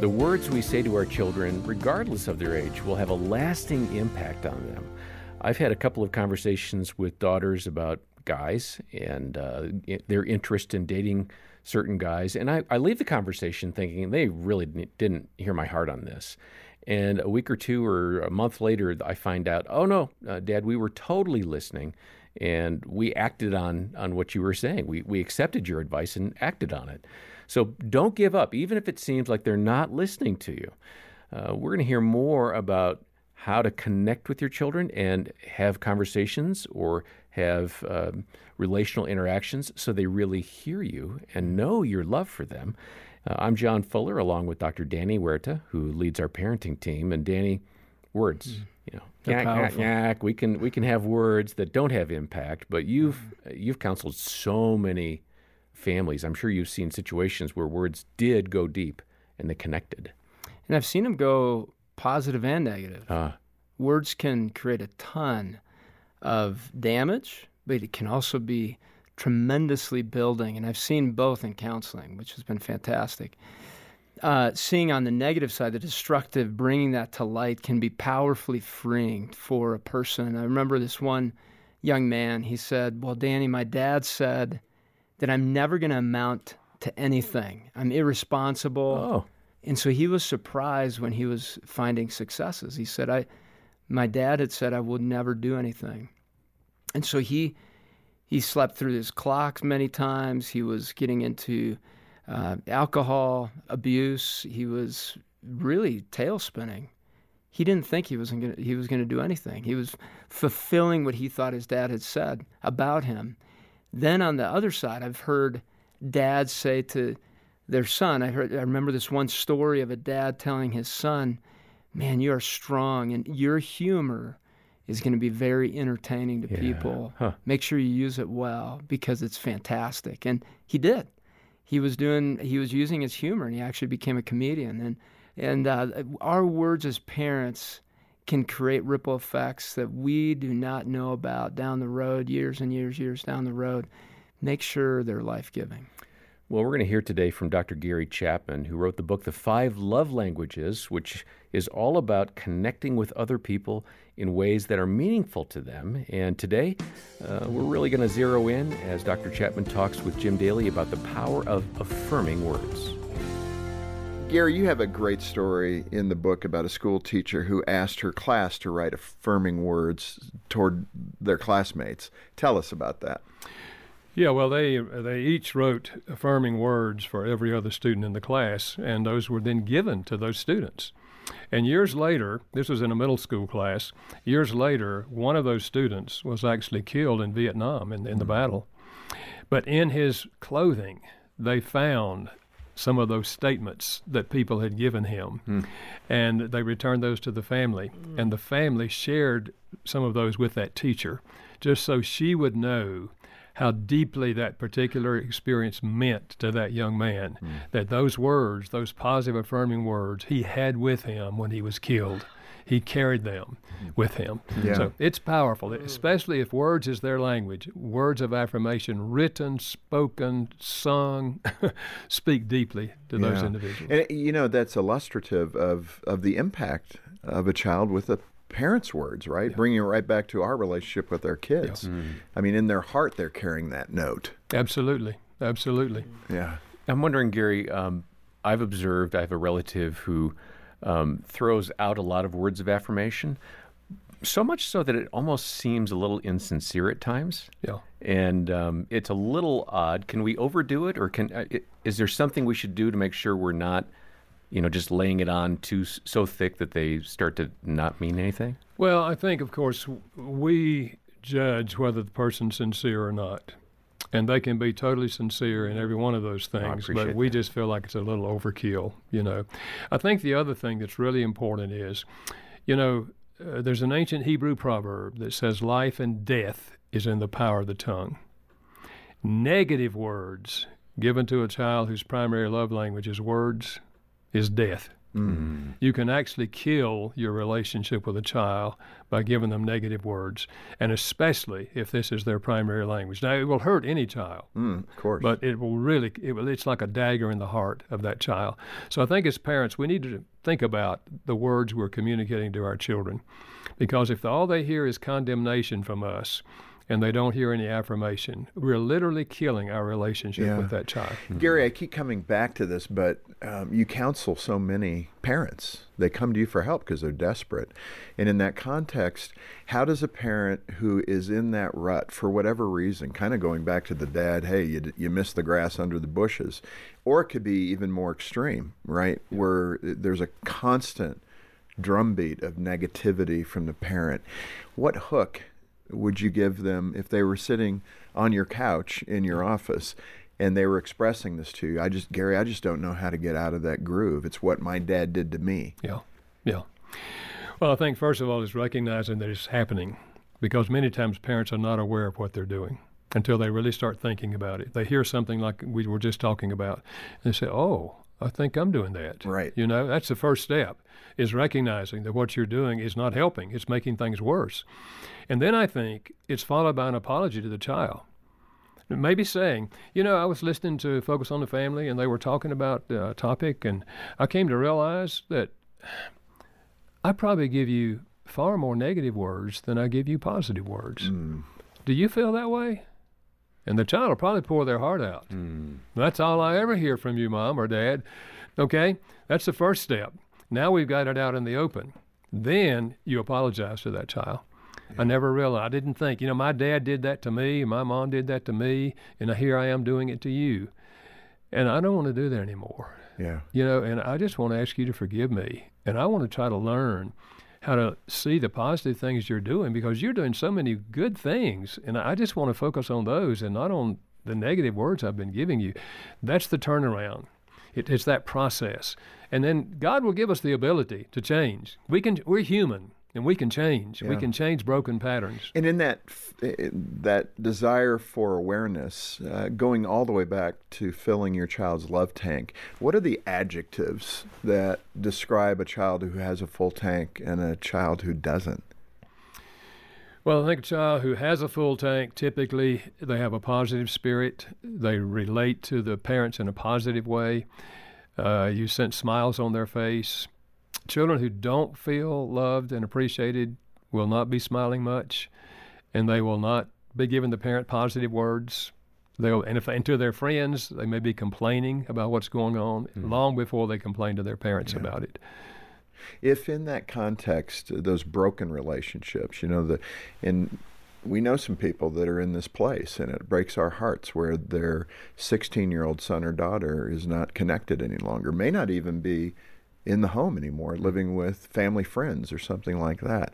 The words we say to our children, regardless of their age, will have a lasting impact on them. I've had a couple of conversations with daughters about guys and uh, their interest in dating certain guys, and I, I leave the conversation thinking they really didn't hear my heart on this. And a week or two or a month later, I find out, oh no, uh, Dad, we were totally listening, and we acted on on what you were saying. We we accepted your advice and acted on it. So don't give up, even if it seems like they're not listening to you. Uh, we're going to hear more about how to connect with your children and have conversations or have um, relational interactions so they really hear you and know your love for them. Uh, I'm John Fuller, along with Dr. Danny Huerta, who leads our parenting team. And Danny, words. Mm. You know, yak, yak, yak. We can we can have words that don't have impact, but you've mm. you've counseled so many families. I'm sure you've seen situations where words did go deep and they connected. And I've seen them go positive and negative. Uh, words can create a ton of damage, but it can also be tremendously building. And I've seen both in counseling, which has been fantastic. Uh, seeing on the negative side, the destructive, bringing that to light can be powerfully freeing for a person. I remember this one young man, he said, Well, Danny, my dad said that I'm never going to amount to anything. I'm irresponsible. Oh. And so he was surprised when he was finding successes. He said, I, my dad had said I would never do anything. And so he, he slept through his clocks many times. He was getting into uh, alcohol abuse. He was really tail spinning. He didn't think he was going he was going to do anything. He was fulfilling what he thought his dad had said about him. Then on the other side, I've heard dads say to their son, I heard I remember this one story of a dad telling his son, "Man, you are strong and your humor is going to be very entertaining to yeah. people. Huh. Make sure you use it well because it's fantastic." And he did. He was doing he was using his humor and he actually became a comedian and and uh, our words as parents can create ripple effects that we do not know about down the road, years and years, years down the road. Make sure they're life giving. Well, we're going to hear today from Dr. Gary Chapman, who wrote the book, The Five Love Languages, which is all about connecting with other people in ways that are meaningful to them. And today, uh, we're really going to zero in as Dr. Chapman talks with Jim Daly about the power of affirming words. Gary, you have a great story in the book about a school teacher who asked her class to write affirming words toward their classmates. Tell us about that. Yeah, well, they they each wrote affirming words for every other student in the class, and those were then given to those students. And years later, this was in a middle school class. Years later, one of those students was actually killed in Vietnam in, in the mm-hmm. battle. But in his clothing, they found some of those statements that people had given him. Hmm. And they returned those to the family. Mm. And the family shared some of those with that teacher, just so she would know how deeply that particular experience meant to that young man. Hmm. That those words, those positive affirming words, he had with him when he was killed he carried them with him. Yeah. So it's powerful, especially if words is their language. Words of affirmation, written, spoken, sung, speak deeply to yeah. those individuals. And you know that's illustrative of of the impact of a child with a parents' words, right? Yeah. Bringing it right back to our relationship with our kids. Yeah. Mm. I mean, in their heart, they're carrying that note. Absolutely, absolutely. Yeah. I'm wondering, Gary. Um, I've observed. I have a relative who um, throws out a lot of words of affirmation, so much so that it almost seems a little insincere at times. Yeah. And um, it's a little odd. Can we overdo it, or can uh, is there something we should do to make sure we're not, you know, just laying it on too so thick that they start to not mean anything? Well, I think, of course, we judge whether the person's sincere or not and they can be totally sincere in every one of those things but we that. just feel like it's a little overkill you know. I think the other thing that's really important is you know uh, there's an ancient hebrew proverb that says life and death is in the power of the tongue. Negative words given to a child whose primary love language is words is death Mm. You can actually kill your relationship with a child by giving them negative words, and especially if this is their primary language. Now, it will hurt any child, mm, of course, but it will really, it will, it's like a dagger in the heart of that child. So I think as parents, we need to think about the words we're communicating to our children, because if all they hear is condemnation from us, and they don't hear any affirmation. We're literally killing our relationship yeah. with that child. Mm-hmm. Gary, I keep coming back to this, but um, you counsel so many parents. They come to you for help because they're desperate. And in that context, how does a parent who is in that rut for whatever reason, kind of going back to the dad, hey, you, you missed the grass under the bushes, or it could be even more extreme, right? Yeah. Where there's a constant drumbeat of negativity from the parent. What hook would you give them if they were sitting on your couch in your office and they were expressing this to you? I just, Gary, I just don't know how to get out of that groove. It's what my dad did to me. Yeah, yeah. Well, I think first of all is recognizing that it's happening because many times parents are not aware of what they're doing until they really start thinking about it. They hear something like we were just talking about and they say, oh, I think I'm doing that. Right. You know, that's the first step is recognizing that what you're doing is not helping. It's making things worse. And then I think it's followed by an apology to the child. Maybe saying, you know, I was listening to Focus on the Family and they were talking about a topic, and I came to realize that I probably give you far more negative words than I give you positive words. Mm. Do you feel that way? And the child will probably pour their heart out. Mm. That's all I ever hear from you, mom or dad. Okay? That's the first step. Now we've got it out in the open. Then you apologize to that child. I never realized. I didn't think, you know, my dad did that to me, my mom did that to me, and here I am doing it to you. And I don't want to do that anymore. Yeah. You know, and I just want to ask you to forgive me. And I want to try to learn how to see the positive things you're doing because you're doing so many good things. And I just want to focus on those and not on the negative words I've been giving you. That's the turnaround. It, it's that process. And then God will give us the ability to change. We can, we're human and we can change. Yeah. We can change broken patterns. And in that that desire for awareness, uh, going all the way back to filling your child's love tank, what are the adjectives that describe a child who has a full tank and a child who doesn't? Well, I think a child who has a full tank typically they have a positive spirit. They relate to the parents in a positive way. Uh, you sense smiles on their face Children who don't feel loved and appreciated will not be smiling much, and they will not be giving the parent positive words. They'll, and if and to their friends, they may be complaining about what's going on mm. long before they complain to their parents yeah. about it. If in that context, those broken relationships, you know, the in we know some people that are in this place, and it breaks our hearts where their 16 year old son or daughter is not connected any longer, may not even be in the home anymore, living with family friends or something like that.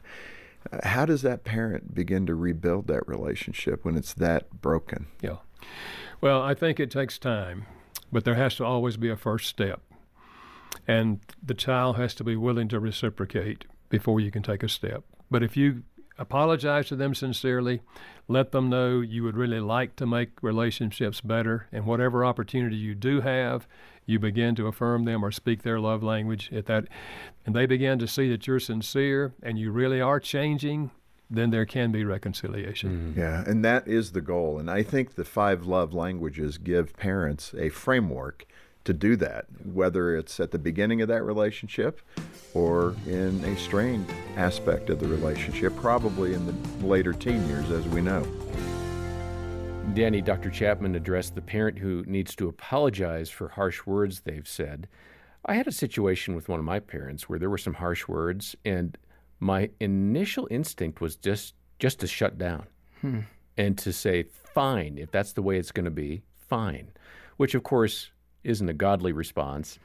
Uh, how does that parent begin to rebuild that relationship when it's that broken? Yeah. Well, I think it takes time, but there has to always be a first step. And the child has to be willing to reciprocate before you can take a step. But if you apologize to them sincerely, let them know you would really like to make relationships better, and whatever opportunity you do have, you begin to affirm them or speak their love language at that and they begin to see that you're sincere and you really are changing then there can be reconciliation. Mm-hmm. Yeah, and that is the goal. And I think the five love languages give parents a framework to do that, whether it's at the beginning of that relationship or in a strained aspect of the relationship, probably in the later teen years, as we know. Danny, Dr. Chapman addressed the parent who needs to apologize for harsh words they've said. I had a situation with one of my parents where there were some harsh words, and my initial instinct was just just to shut down hmm. and to say, "Fine, if that's the way it's going to be, fine," which of course isn't a godly response.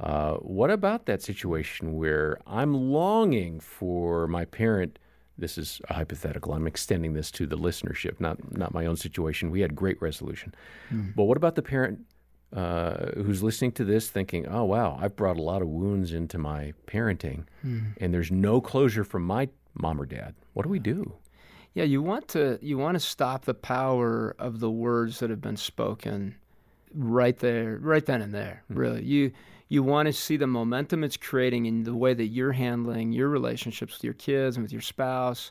Uh, what about that situation where I'm longing for my parent this is a hypothetical. I'm extending this to the listenership, not not my own situation. We had great resolution, mm. but what about the parent uh, who's listening to this, thinking, "Oh wow, I've brought a lot of wounds into my parenting, mm. and there's no closure from my mom or dad. What do we do?" Yeah, you want to you want to stop the power of the words that have been spoken right there, right then and there. Mm. Really, you You want to see the momentum it's creating in the way that you're handling your relationships with your kids and with your spouse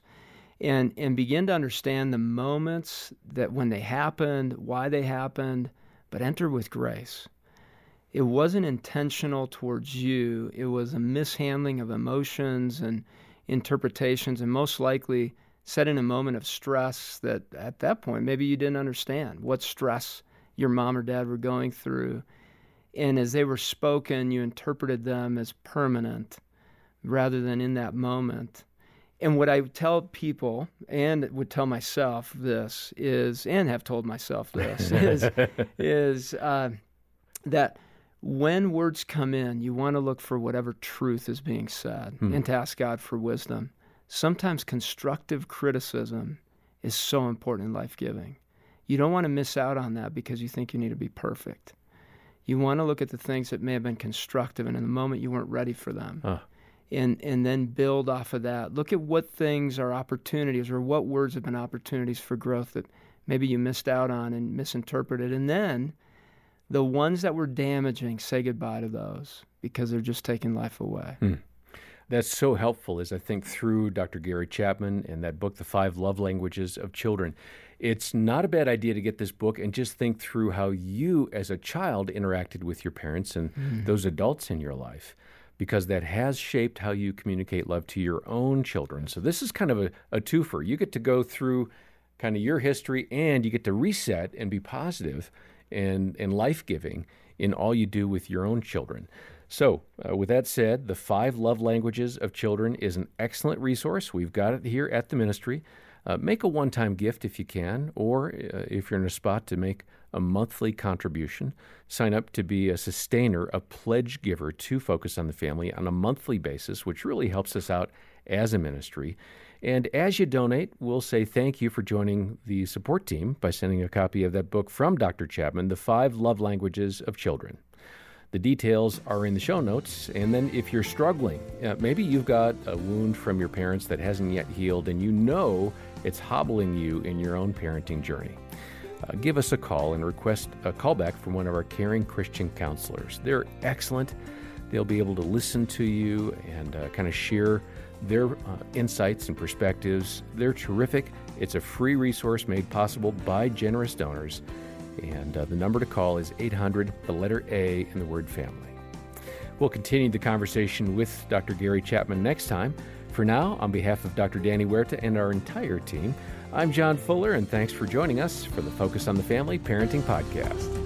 and and begin to understand the moments that when they happened, why they happened, but enter with grace. It wasn't intentional towards you. It was a mishandling of emotions and interpretations, and most likely set in a moment of stress that at that point maybe you didn't understand what stress your mom or dad were going through. And as they were spoken, you interpreted them as permanent rather than in that moment and what I tell people and would tell myself this is, and have told myself this is, is uh, that when words come in, you want to look for whatever truth is being said hmm. and to ask God for wisdom. Sometimes constructive criticism is so important in life giving. You don't want to miss out on that because you think you need to be perfect. You want to look at the things that may have been constructive, and in the moment you weren't ready for them and and then build off of that. Look at what things are opportunities or what words have been opportunities for growth that maybe you missed out on and misinterpreted. And then the ones that were damaging, say goodbye to those because they're just taking life away. Hmm. That's so helpful as I think through Dr. Gary Chapman and that book, The Five Love Languages of Children. It's not a bad idea to get this book and just think through how you, as a child, interacted with your parents and mm. those adults in your life because that has shaped how you communicate love to your own children. So this is kind of a, a twofer. You get to go through kind of your history and you get to reset and be positive and, and life giving in all you do with your own children. So, uh, with that said, the five love languages of children is an excellent resource. We've got it here at the ministry. Uh, make a one time gift if you can, or uh, if you're in a spot to make a monthly contribution. Sign up to be a sustainer, a pledge giver to Focus on the Family on a monthly basis, which really helps us out as a ministry. And as you donate, we'll say thank you for joining the support team by sending a copy of that book from Dr. Chapman, The Five Love Languages of Children. The details are in the show notes. And then, if you're struggling, uh, maybe you've got a wound from your parents that hasn't yet healed, and you know it's hobbling you in your own parenting journey uh, give us a call and request a callback from one of our caring Christian counselors. They're excellent. They'll be able to listen to you and uh, kind of share their uh, insights and perspectives. They're terrific. It's a free resource made possible by generous donors. And uh, the number to call is 800, the letter A, and the word family. We'll continue the conversation with Dr. Gary Chapman next time. For now, on behalf of Dr. Danny Huerta and our entire team, I'm John Fuller, and thanks for joining us for the Focus on the Family Parenting Podcast.